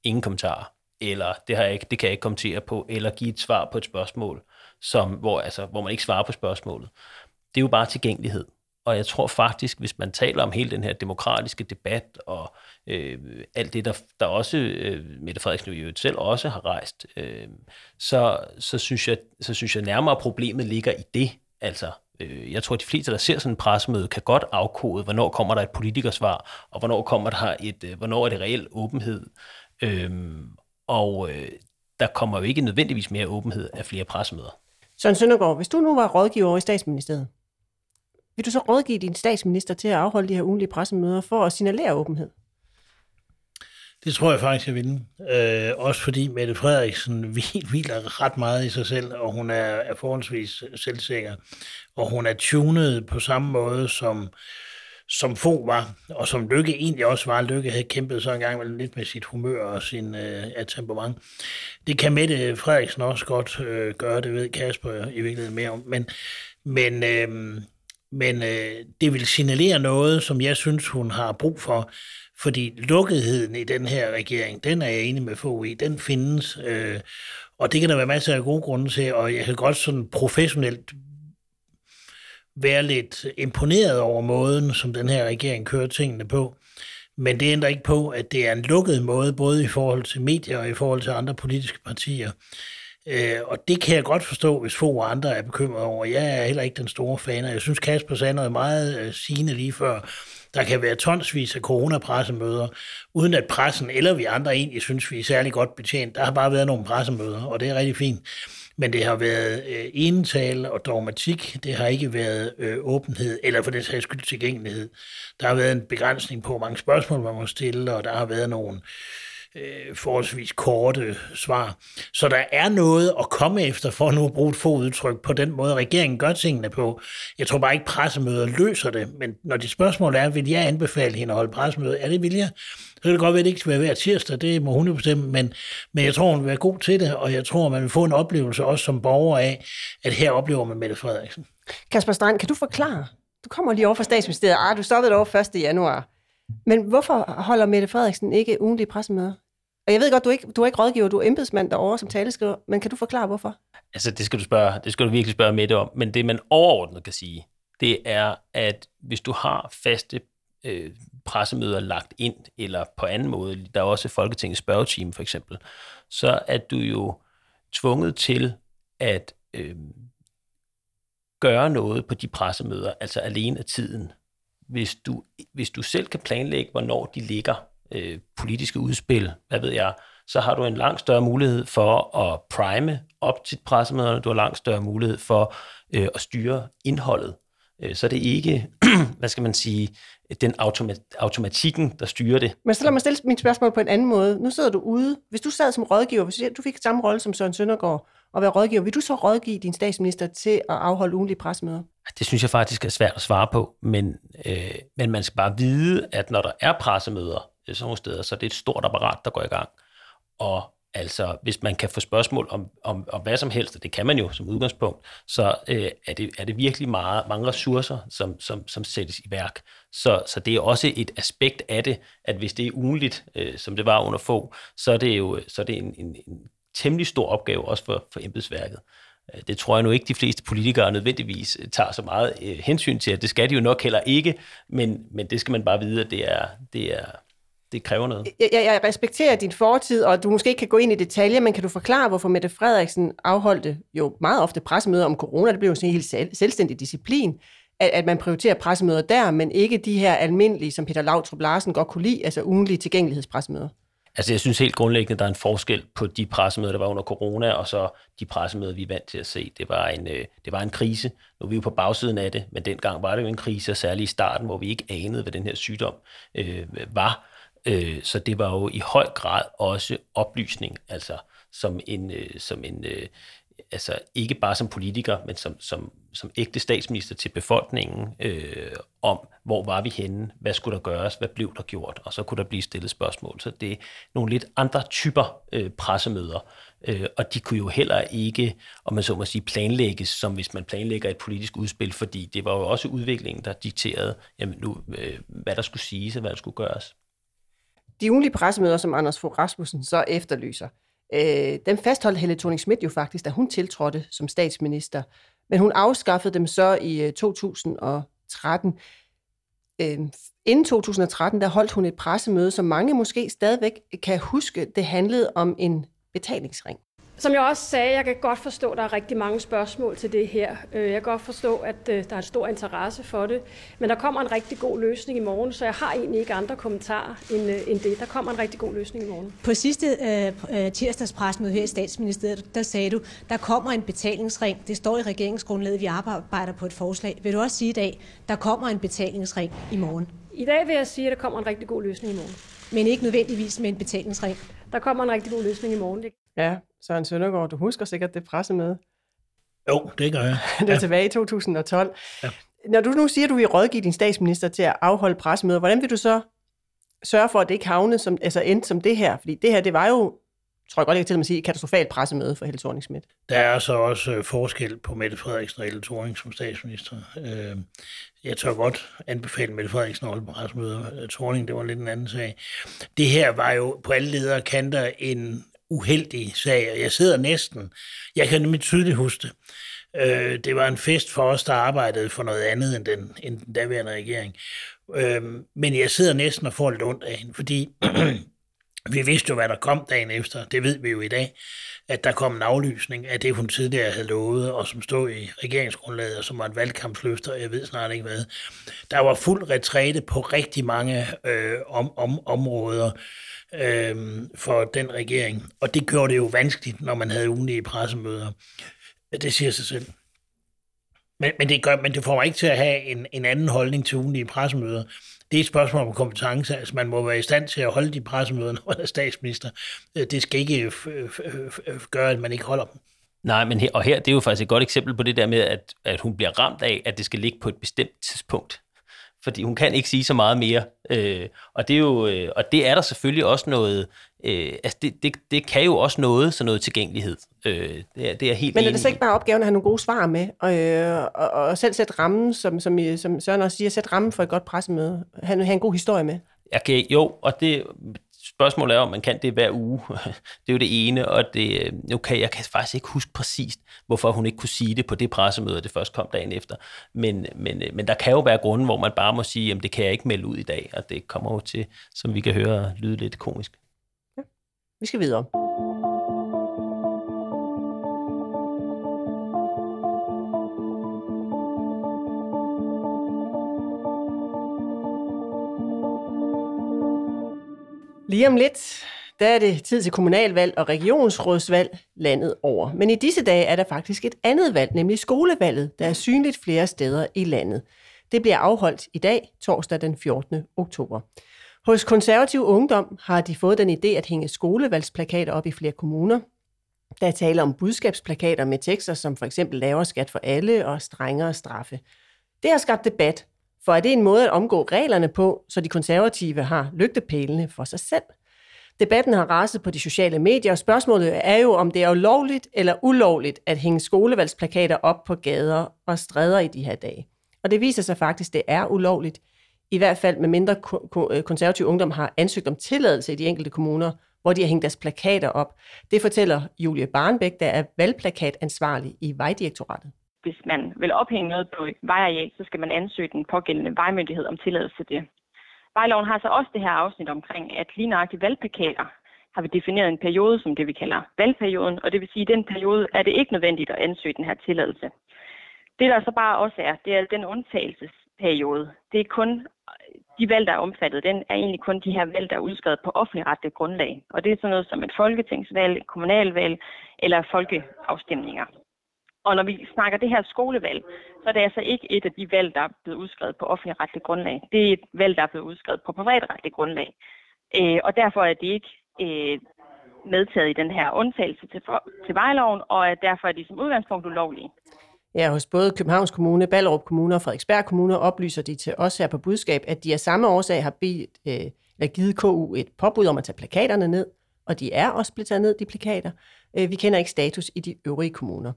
ingen kommentarer, eller det, har jeg ikke, det kan jeg ikke kommentere på, eller give et svar på et spørgsmål, som, hvor, altså, hvor man ikke svarer på spørgsmålet. Det er jo bare tilgængelighed. Og jeg tror faktisk, hvis man taler om hele den her demokratiske debat og øh, alt det, der, der også øh, Mette Frederiksen jo selv også har rejst, øh, så, så, synes jeg, så synes jeg nærmere, problemet ligger i det. Altså, øh, jeg tror, at de fleste, der ser sådan en pressemøde, kan godt afkode, hvornår kommer der et politikersvar, og hvornår kommer der et, øh, hvornår er det reel åbenhed. Øh, og øh, der kommer jo ikke nødvendigvis mere åbenhed af flere pressemøder. Søren Søndergaard, hvis du nu var rådgiver i statsministeriet, vil du så rådgive din statsminister til at afholde de her ugenlige pressemøder for at signalere åbenhed? Det tror jeg faktisk, jeg vil. Øh, også fordi Mette Frederiksen hviler ret meget i sig selv, og hun er, er forholdsvis selvsikker. Og hun er tunet på samme måde, som, som få var, og som Lykke egentlig også var. Lykke havde kæmpet så en gang lidt med sit humør og sin øh, temperament. Det kan Mette Frederiksen også godt øh, gøre, det ved Kasper i virkeligheden mere om. Men, men øh, men øh, det vil signalere noget, som jeg synes, hun har brug for, fordi lukketheden i den her regering, den er jeg enig med få i, den findes, øh, og det kan der være masser af gode grunde til, og jeg kan godt sådan professionelt være lidt imponeret over måden, som den her regering kører tingene på. Men det ændrer ikke på, at det er en lukket måde, både i forhold til medier og i forhold til andre politiske partier. Øh, og det kan jeg godt forstå, hvis få andre er bekymrede over. Jeg er heller ikke den store fan, og jeg synes, Kasper sagde noget meget øh, sigende lige før. Der kan være tonsvis af coronapressemøder, uden at pressen eller vi andre egentlig synes, vi er særlig godt betjent. Der har bare været nogle pressemøder, og det er rigtig fint. Men det har været øh, ental og dogmatik. Det har ikke været øh, åbenhed, eller for den sags skyld tilgængelighed. Der har været en begrænsning på, hvor mange spørgsmål man må stille, og der har været nogle øh, Øh, forholdsvis korte svar. Så der er noget at komme efter, for nu at bruge et få udtryk på den måde, regeringen gør tingene på. Jeg tror bare ikke, pressemøder løser det, men når de spørgsmål er, vil jeg anbefale hende at holde pressemøde, Er det vil jeg? Så kan det godt være, at det ikke skal være hver tirsdag, det må hun jo bestemme, men, men jeg tror, hun vil være god til det, og jeg tror, man vil få en oplevelse også som borger af, at her oplever man Mette Frederiksen. Kasper Strand, kan du forklare? Du kommer lige over fra statsministeriet. Ah, du stoppede over 1. januar. Men hvorfor holder Mette Frederiksen ikke ugentlige pressemøder? Og jeg ved godt, du er ikke, du er ikke rådgiver, du er embedsmand derovre som taleskriver, men kan du forklare, hvorfor? Altså, det skal du, spørge, det skal du virkelig spørge Mette om. Men det, man overordnet kan sige, det er, at hvis du har faste øh, pressemøder lagt ind, eller på anden måde, der er også Folketingets spørgetime for eksempel, så er du jo tvunget til at øh, gøre noget på de pressemøder, altså alene af tiden. Hvis du, hvis du selv kan planlægge, hvornår de ligger, øh, politiske udspil, hvad ved jeg, så har du en langt større mulighed for at prime op til pressemøderne, du har langt større mulighed for øh, at styre indholdet. Øh, så det er ikke, hvad skal man sige, den automa- automatikken, der styrer det. Men så lad mig stille mit spørgsmål på en anden måde. Nu sidder du ude. Hvis du sad som rådgiver, hvis du fik samme rolle som Søren Søndergaard og være rådgiver, vil du så rådgive din statsminister til at afholde ugenlige pressemøder? Det synes jeg faktisk er svært at svare på, men, øh, men man skal bare vide, at når der er pressemøder Øh, sådan nogle steder, så det er et stort apparat, der går i gang. Og Altså, hvis man kan få spørgsmål om, om, om hvad som helst, og det kan man jo som udgangspunkt, så øh, er, det, er det virkelig meget, mange ressourcer, som, som, som sættes i værk. Så, så det er også et aspekt af det, at hvis det er ugenligt, øh, som det var under få, så er det jo så er det en, en, en temmelig stor opgave også for, for embedsværket. Øh, det tror jeg nu ikke, de fleste politikere nødvendigvis øh, tager så meget øh, hensyn til, at det skal de jo nok heller ikke, men, men det skal man bare vide, at det er, det er, det kræver noget. Jeg, jeg respekterer din fortid, og du måske ikke kan gå ind i detaljer, men kan du forklare, hvorfor Mette Frederiksen afholdte jo meget ofte pressemøder om corona? Det blev jo sådan en helt selvstændig disciplin, at, at man prioriterer pressemøder der, men ikke de her almindelige, som Peter Lautrup Larsen godt kunne lide, altså ugenlige tilgængelighedspressemøder. Altså jeg synes helt grundlæggende, der er en forskel på de pressemøder, der var under corona, og så de pressemøder, vi er vant til at se. Det var en, øh, det var en krise. Nu er vi jo på bagsiden af det, men dengang var det jo en krise, og særligt i starten, hvor vi ikke anede, hvad den her sygdom øh, var. Øh, så det var jo i høj grad også oplysning, altså som en, øh, som en øh, altså ikke bare som politiker, men som, som, som ægte statsminister til befolkningen øh, om, hvor var vi henne, hvad skulle der gøres, hvad blev der gjort, og så kunne der blive stillet spørgsmål. Så det er nogle lidt andre typer øh, pressemøder, øh, og de kunne jo heller ikke, om man så må sige, planlægges, som hvis man planlægger et politisk udspil, fordi det var jo også udviklingen, der dikterede, jamen nu, øh, hvad der skulle siges og hvad der skulle gøres de ugenlige pressemøder, som Anders Fogh Rasmussen så efterlyser, øh, dem fastholdt Helle thorning Schmidt jo faktisk, da hun tiltrådte som statsminister. Men hun afskaffede dem så i øh, 2013. Øh, inden 2013, der holdt hun et pressemøde, som mange måske stadigvæk kan huske, det handlede om en betalingsring. Som jeg også sagde, jeg kan godt forstå, at der er rigtig mange spørgsmål til det her. Øh, jeg kan godt forstå, at øh, der er en stor interesse for det. Men der kommer en rigtig god løsning i morgen, så jeg har egentlig ikke andre kommentarer end, øh, end det. Der kommer en rigtig god løsning i morgen. På sidste uh, tirsdagspresmøde her i statsministeriet, der sagde du, der kommer en betalingsring. Det står i regeringsgrundlaget, vi arbejder på et forslag. Vil du også sige i dag, der kommer en betalingsring i morgen? I dag vil jeg sige, at der kommer en rigtig god løsning i morgen. Men ikke nødvendigvis med en betalingsring? Der kommer en rigtig god løsning i morgen. Ja, Søren Søndergaard, du husker sikkert det pressemøde. Jo, det gør jeg. det er ja. tilbage i 2012. Ja. Når du nu siger, at du vil rådgive din statsminister til at afholde pressemøder, hvordan vil du så sørge for, at det ikke havne som, altså endte som det her? Fordi det her, det var jo, tror jeg godt, jeg kan til at sige, et katastrofalt pressemøde for Helle thorning -Schmidt. Der er så også øh, forskel på Mette Frederiksen og Helle Thorning som statsminister. Øh, jeg tør godt anbefale Mette Frederiksen at holde pressemøder. Thorning, det var lidt en anden sag. Det her var jo på alle ledere kanter en uheldig sag, og jeg sidder næsten, jeg kan nemlig tydeligt huske det. Øh, det var en fest for os, der arbejdede for noget andet end den, end den daværende regering. Øh, men jeg sidder næsten og får lidt ondt af hende, fordi vi vidste jo, hvad der kom dagen efter. Det ved vi jo i dag, at der kom en aflysning af det, hun tidligere havde lovet, og som stod i regeringsgrundlaget, og som var et valgkampsløfter, og jeg ved snart ikke hvad. Der var fuld retræte på rigtig mange øh, om, om, områder øh, for den regering. Og det gjorde det jo vanskeligt, når man havde ugenlige pressemøder. Det siger sig selv. Men, men, det gør, men det får mig ikke til at have en, en anden holdning til ugenlige pressemøder det er et spørgsmål om kompetence. Altså, man må være i stand til at holde de pressemøder, når man er statsminister. Øh, det skal ikke øh, gøre, at man ikke holder dem. Nej, men her, og her det er jo faktisk et godt eksempel på det der med, at, at hun bliver ramt af, at det skal ligge på et bestemt tidspunkt. Fordi hun kan ikke sige så meget mere. Øh, og, det er jo, øh, og det er der selvfølgelig også noget, øh, altså det, det, det kan jo også noget, så noget tilgængelighed. Øh, det, er, det er helt Men er det så ikke bare opgaven at have nogle gode svar med, og, øh, og, og selv sætte rammen, som, som, som Søren også siger, sætte rammen for et godt pressemøde, have, have en god historie med? Okay, jo, og det, spørgsmålet er, om man kan det hver uge. Det er jo det ene, og det, okay, jeg kan faktisk ikke huske præcist, hvorfor hun ikke kunne sige det på det pressemøde, det først kom dagen efter. Men, men, men der kan jo være grunde, hvor man bare må sige, at det kan jeg ikke melde ud i dag, og det kommer jo til, som vi kan høre, lyde lidt komisk. Vi skal videre. Lige om lidt, der er det tid til kommunalvalg og regionsrådsvalg landet over. Men i disse dage er der faktisk et andet valg, nemlig skolevalget, der er synligt flere steder i landet. Det bliver afholdt i dag, torsdag den 14. oktober. Hos konservativ ungdom har de fået den idé at hænge skolevalgsplakater op i flere kommuner. Der er tale om budskabsplakater med tekster som for eksempel lavere skat for alle og strengere straffe. Det har skabt debat, for er det en måde at omgå reglerne på, så de konservative har lygtepælene for sig selv? Debatten har raset på de sociale medier, og spørgsmålet er jo, om det er ulovligt eller ulovligt at hænge skolevalgsplakater op på gader og stræder i de her dage. Og det viser sig faktisk, at det er ulovligt, i hvert fald med mindre øh, konservativ ungdom har ansøgt om tilladelse i de enkelte kommuner, hvor de har hængt deres plakater op. Det fortæller Julie Barnbæk, der er valgplakatansvarlig i Vejdirektoratet hvis man vil ophænge noget på et vejareal, så skal man ansøge den pågældende vejmyndighed om tilladelse til det. Vejloven har så også det her afsnit omkring, at lige nøjagtigt valgplakater har vi defineret en periode som det, vi kalder valgperioden, og det vil sige, at i den periode er det ikke nødvendigt at ansøge den her tilladelse. Det der så bare også er, det er den periode. Det er kun de valg, der er omfattet, den er egentlig kun de her valg, der er udskrevet på offentligretligt grundlag. Og det er sådan noget som et folketingsvalg, kommunalvalg eller folkeafstemninger. Og når vi snakker det her skolevalg, så er det altså ikke et af de valg, der er blevet udskrevet på offentlig rette grundlag. Det er et valg, der er blevet udskrevet på privatretlig grundlag. Øh, og derfor er det ikke øh, medtaget i den her undtagelse til, for, til vejloven, og derfor er de som udgangspunkt ulovlige. Ja, hos både Københavns Kommune, Ballerup Kommune og Frederiksberg Kommune oplyser de til os her på budskab, at de af samme årsag har bedt, øh, eller givet KU et påbud om at tage plakaterne ned, og de er også blevet taget ned, de plakater. Øh, vi kender ikke status i de øvrige kommuner.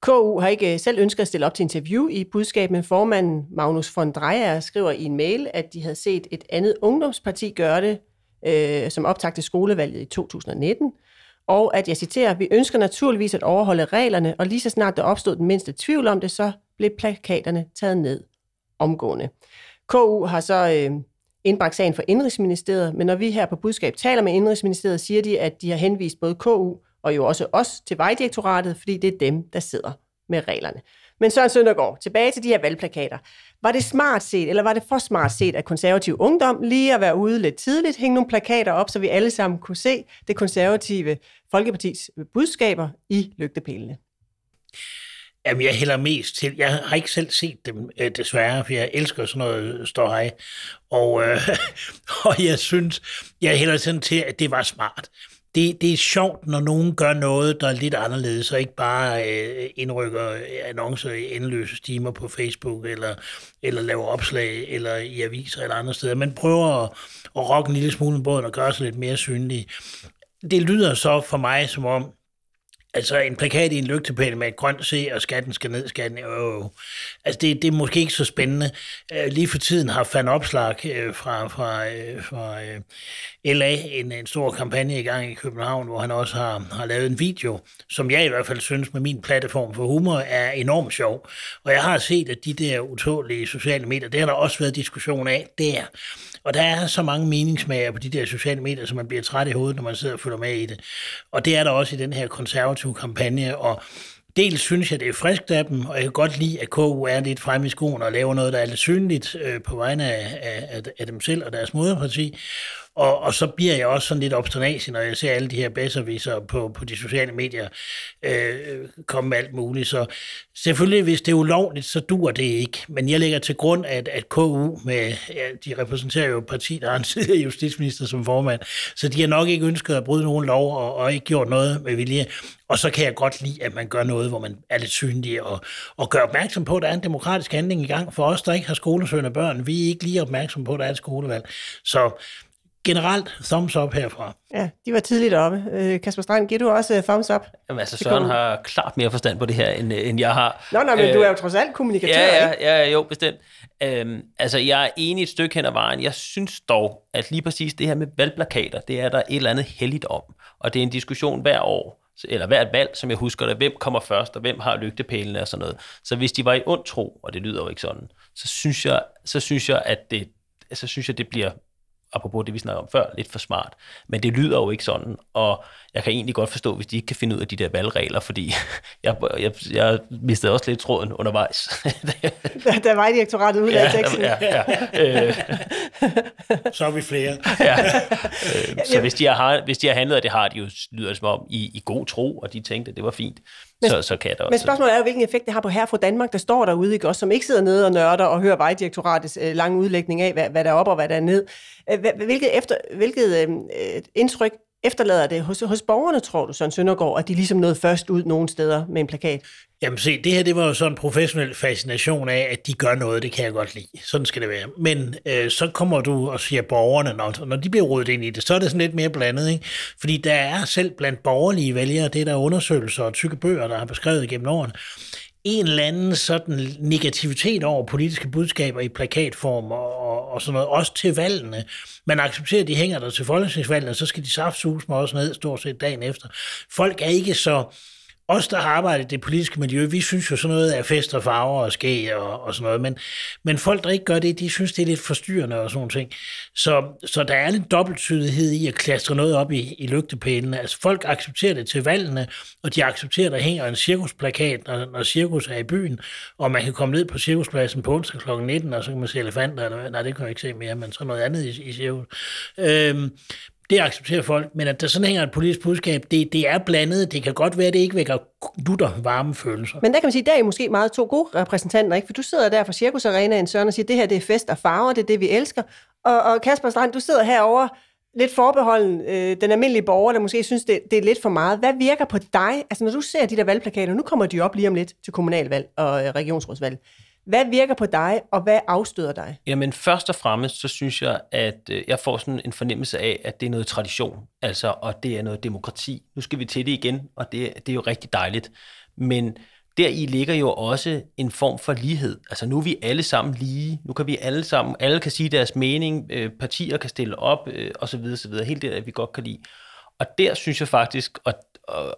KU har ikke øh, selv ønsket at stille op til interview i budskab, men formanden Magnus von Dreyer skriver i en mail, at de havde set et andet ungdomsparti gøre det, øh, som optagte til skolevalget i 2019, og at jeg citerer, vi ønsker naturligvis at overholde reglerne, og lige så snart der opstod den mindste tvivl om det, så blev plakaterne taget ned omgående. KU har så øh, indbragt sagen for Indrigsministeriet, men når vi her på budskab taler med Indrigsministeriet, siger de, at de har henvist både KU og jo også os til Vejdirektoratet, fordi det er dem, der sidder med reglerne. Men Søren Søndergaard, tilbage til de her valgplakater. Var det smart set, eller var det for smart set af konservativ ungdom lige at være ude lidt tidligt, hænge nogle plakater op, så vi alle sammen kunne se det konservative Folkepartis budskaber i lygtepælene? Jamen, jeg hælder mest til. Jeg har ikke selv set dem, øh, desværre, for jeg elsker sådan noget støj. Og, øh, og jeg synes, jeg hælder sådan til, at det var smart det, det er sjovt, når nogen gør noget, der er lidt anderledes, og ikke bare øh, indrykker annoncer i endeløse timer på Facebook, eller, eller laver opslag, eller i aviser eller andre steder. Man prøver at, at rokke en lille smule båden og gøre sig lidt mere synlig. Det lyder så for mig som om, Altså en plakat i en lygtepæl med et grønt C, og skatten skal ned, skatten øh. Altså det, det er måske ikke så spændende. Øh, lige for tiden har Fan Opslag uh, øh, fra, fra, øh, fra LA en, en stor kampagne i gang i København, hvor han også har, har lavet en video, som jeg i hvert fald synes med min platform for humor er enormt sjov. Og jeg har set, at de der utålige sociale medier, det har der også været diskussion af der. Og der er så mange meningsmager på de der sociale medier, så man bliver træt i hovedet, når man sidder og følger med i det. Og det er der også i den her konservative kampagne, og Dels synes jeg, det er friskt af dem, og jeg kan godt lide, at KU er lidt fremme i skoen og laver noget, der er lidt synligt øh, på vegne af, af, af dem selv og deres moderparti. Og, og så bliver jeg også sådan lidt obsternasig, når jeg ser alle de her bedserviser på, på de sociale medier øh, komme med alt muligt. Så selvfølgelig, hvis det er ulovligt, så dur det ikke. Men jeg lægger til grund, at, at KU, med, ja, de repræsenterer jo et parti, der har en tidligere justitsminister som formand, så de har nok ikke ønsket at bryde nogen lov og, og ikke gjort noget med vilje. Og så kan jeg godt lide, at man gør noget, hvor man er lidt synlig og, og gør opmærksom på, at der er en demokratisk handling i gang. For os, der ikke har skolesøgende børn, vi er ikke lige opmærksom på, at der er et skolevalg. Så generelt thumbs up herfra. Ja, de var tidligt oppe. Øh, Kasper Strand, giver du også uh, thumbs up? Jamen altså, Søren har klart mere forstand på det her, end, end jeg har. Nå, nej, men øh, du er jo trods alt kommunikatør, ja, ja, ikke? ja, jo, bestemt. Øhm, altså, jeg er enig et stykke hen ad vejen. Jeg synes dog, at lige præcis det her med valgplakater, det er der et eller andet heldigt om. Og det er en diskussion hver år eller hvert valg, som jeg husker det, hvem kommer først, og hvem har lygtepælene og sådan noget. Så hvis de var i ond tro, og det lyder jo ikke sådan, så synes jeg, så synes jeg at det, så synes jeg, det bliver apropos det, vi snakkede om før, lidt for smart. Men det lyder jo ikke sådan, og jeg kan egentlig godt forstå, hvis de ikke kan finde ud af de der valgregler, fordi jeg, jeg, jeg mistede også lidt tråden undervejs. der, der var direktoratet ud af teksten. Ja, ja, ja. Øh, så er vi flere. ja. Øh, så hvis de, har, hvis de har handlet, og det har de jo, lyder det som om, i, i god tro, og de tænkte, at det var fint, men, så, så kan det også. Men spørgsmålet er jo, hvilken effekt det har på her fra Danmark, der står derude, ikke? Også, som ikke sidder nede og nørder og hører vejdirektoratets øh, lange udlægning af, hvad, hvad der er op og hvad der er ned. Øh, hvilket, efter, hvilket øh, indtryk efterlader det hos, hos borgerne, tror du, Søren Søndergaard, at de ligesom nåede først ud nogle steder med en plakat? Jamen se, det her det var jo sådan en professionel fascination af, at de gør noget, det kan jeg godt lide. Sådan skal det være. Men øh, så kommer du og siger borgerne, når, når de bliver rodet ind i det, så er det sådan lidt mere blandet. Ikke? Fordi der er selv blandt borgerlige vælgere, det er der undersøgelser og tykke bøger, der har beskrevet gennem årene, en eller anden sådan negativitet over politiske budskaber i plakatform og, og, og sådan noget, også til valgene. Man accepterer, at de hænger der til folketingsvalgene, så skal de saftsus med også ned stort set dagen efter. Folk er ikke så os, der har arbejdet i det politiske miljø, vi synes jo sådan noget er fest og farver og skæg og, og sådan noget, men, men folk, der ikke gør det, de synes, det er lidt forstyrrende og sådan ting. Så, så der er lidt dobbelttydighed i at klastre noget op i, i lygtepælene. Altså folk accepterer det til valgene, og de accepterer, at der hænger en cirkusplakat, når, når cirkus er i byen, og man kan komme ned på cirkuspladsen på onsdag kl. 19, og så kan man se elefanter, eller nej, det kan jeg ikke se mere, men så noget andet i, i cirkus. Øhm, det accepterer folk, men at der sådan hænger et politisk budskab, det, det er blandet. Det kan godt være, at det ikke vækker dutter varme følelser. Men der kan man sige, der er I måske meget to gode repræsentanter, ikke? For du sidder der fra Cirkus Arena, Søren, og siger, det her det er fest og farver, det er det, vi elsker. Og, og Kasper Strand, du sidder herovre lidt forbeholden, øh, den almindelige borger, der måske synes, det, det er lidt for meget. Hvad virker på dig? Altså, når du ser de der valgplakater, nu kommer de op lige om lidt til kommunalvalg og øh, regionsrådsvalg. Hvad virker på dig, og hvad afstøder dig? Jamen først og fremmest, så synes jeg, at øh, jeg får sådan en fornemmelse af, at det er noget tradition, altså, og det er noget demokrati. Nu skal vi til det igen, og det, det er jo rigtig dejligt. Men der i ligger jo også en form for lighed. Altså nu er vi alle sammen lige, nu kan vi alle sammen, alle kan sige deres mening, øh, partier kan stille op, øh, og så videre, så videre. Helt det, at vi godt kan lide. Og der synes jeg faktisk, og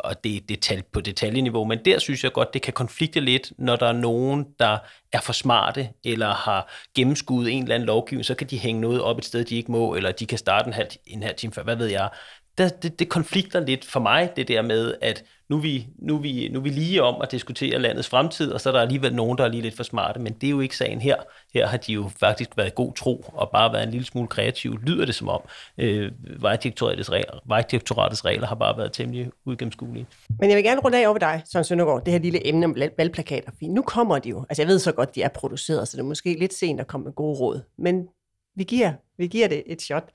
og det er detalj på detaljeniveau, men der synes jeg godt, det kan konflikte lidt, når der er nogen, der er for smarte, eller har gennemskuddet en eller anden lovgivning, så kan de hænge noget op et sted, de ikke må, eller de kan starte en halv, en halv time før, hvad ved jeg. Der, det, det konflikter lidt for mig, det der med, at nu er, vi, nu, er vi, nu er vi lige om at diskutere landets fremtid, og så er der alligevel nogen, der er lige lidt for smarte, men det er jo ikke sagen her. Her har de jo faktisk været god tro, og bare været en lille smule kreativ, lyder det som om. Øh, vejdirektoratets, regler, vejdirektoratets regler har bare været temmelig udgennemskuelige. Men jeg vil gerne runde af over dig, Søren Søndergaard, det her lille emne om valgplakater. For nu kommer de jo, altså jeg ved så godt, de er produceret, så det er måske lidt sent at komme med gode råd, men vi giver, vi giver det et shot.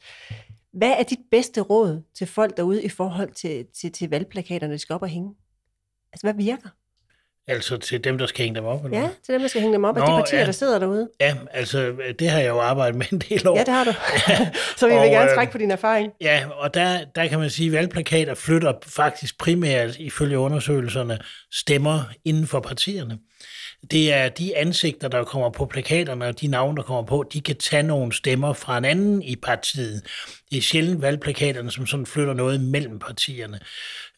Hvad er dit bedste råd til folk derude i forhold til, til, til valgplakaterne, de skal op og hænge? Altså, hvad virker? Altså til dem, der skal hænge dem op? Eller? Ja, til dem, der skal hænge dem op, Nå, og de partier, ja. der sidder derude. Ja, altså det har jeg jo arbejdet med en del år. Ja, det har du. Så vi vil og, gerne trække på din erfaring. Ja, og der, der kan man sige, at valgplakater flytter faktisk primært, ifølge undersøgelserne, stemmer inden for partierne. Det er de ansigter, der kommer på plakaterne, og de navne, der kommer på, de kan tage nogle stemmer fra en anden i partiet. Det er sjældent valgplakaterne, som sådan flytter noget mellem partierne.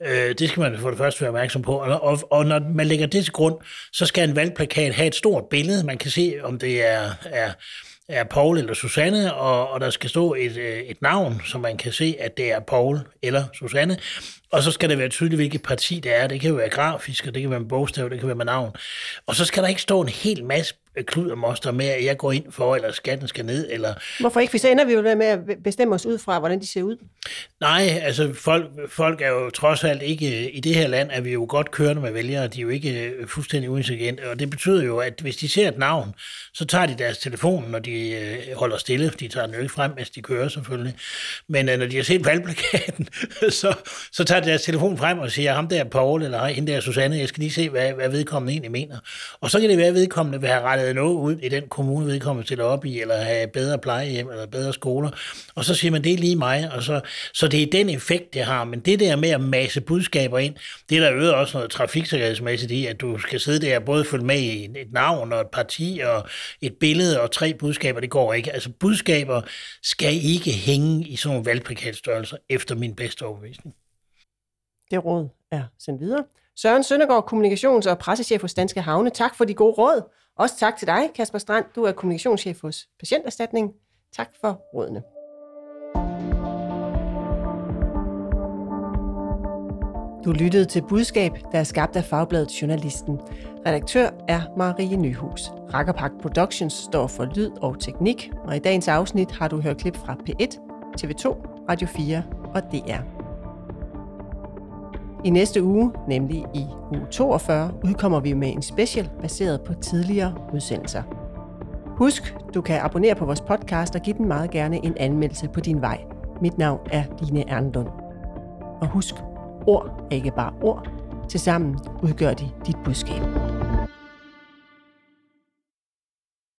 Øh, det skal man for det første være opmærksom på. Og, og, og når man lægger det til grund, så skal en valgplakat have et stort billede. Man kan se, om det er, er er Paul eller Susanne, og, og der skal stå et, øh, et navn, så man kan se, at det er Paul eller Susanne og så skal det være tydeligt, hvilket parti det er. Det kan jo være grafisk, og det kan være med bogstav, det kan være med navn. Og så skal der ikke stå en hel masse klud og moster med, at jeg går ind for, eller skatten skal ned, eller... Hvorfor ikke? For så ender vi jo med at bestemme os ud fra, hvordan de ser ud. Nej, altså folk, folk er jo trods alt ikke... I det her land er vi jo godt kørende med vælgere, de er jo ikke øh, fuldstændig uintelligente, og det betyder jo, at hvis de ser et navn, så tager de deres telefon, når de øh, holder stille. De tager den jo ikke frem, mens de kører selvfølgelig. Men øh, når de har set valgplakaten, så, så tager tager deres telefon frem og siger, ham der Paul, eller hende der Susanne, jeg skal lige se, hvad, hvad vedkommende egentlig mener. Og så kan det være, at vedkommende vil have rettet noget ud i den kommune, vedkommende stiller op i, eller have bedre plejehjem, eller bedre skoler. Og så siger man, det er lige mig. Og så, så det er den effekt, det har. Men det der med at masse budskaber ind, det er der øget også noget trafiksikkerhedsmæssigt i, at du skal sidde der og både følge med i et navn og et parti og et billede og tre budskaber, det går ikke. Altså budskaber skal ikke hænge i sådan nogle valgplakatstørrelser, efter min bedste overbevisning. Det råd er sendt videre. Søren Søndergaard, kommunikations- og pressechef hos Danske Havne. Tak for de gode råd. Også tak til dig, Kasper Strand. Du er kommunikationschef hos Patienterstatning. Tak for rådene. Du lyttede til budskab, der er skabt af Fagbladet Journalisten. Redaktør er Marie Nyhus. Rakkerpak Productions står for lyd og teknik, og i dagens afsnit har du hørt klip fra P1, TV2, Radio 4 og DR. I næste uge, nemlig i uge 42, udkommer vi med en special baseret på tidligere udsendelser. Husk, du kan abonnere på vores podcast og give den meget gerne en anmeldelse på din vej. Mit navn er Line Erndlund. Og husk, ord er ikke bare ord. Tilsammen udgør de dit budskab.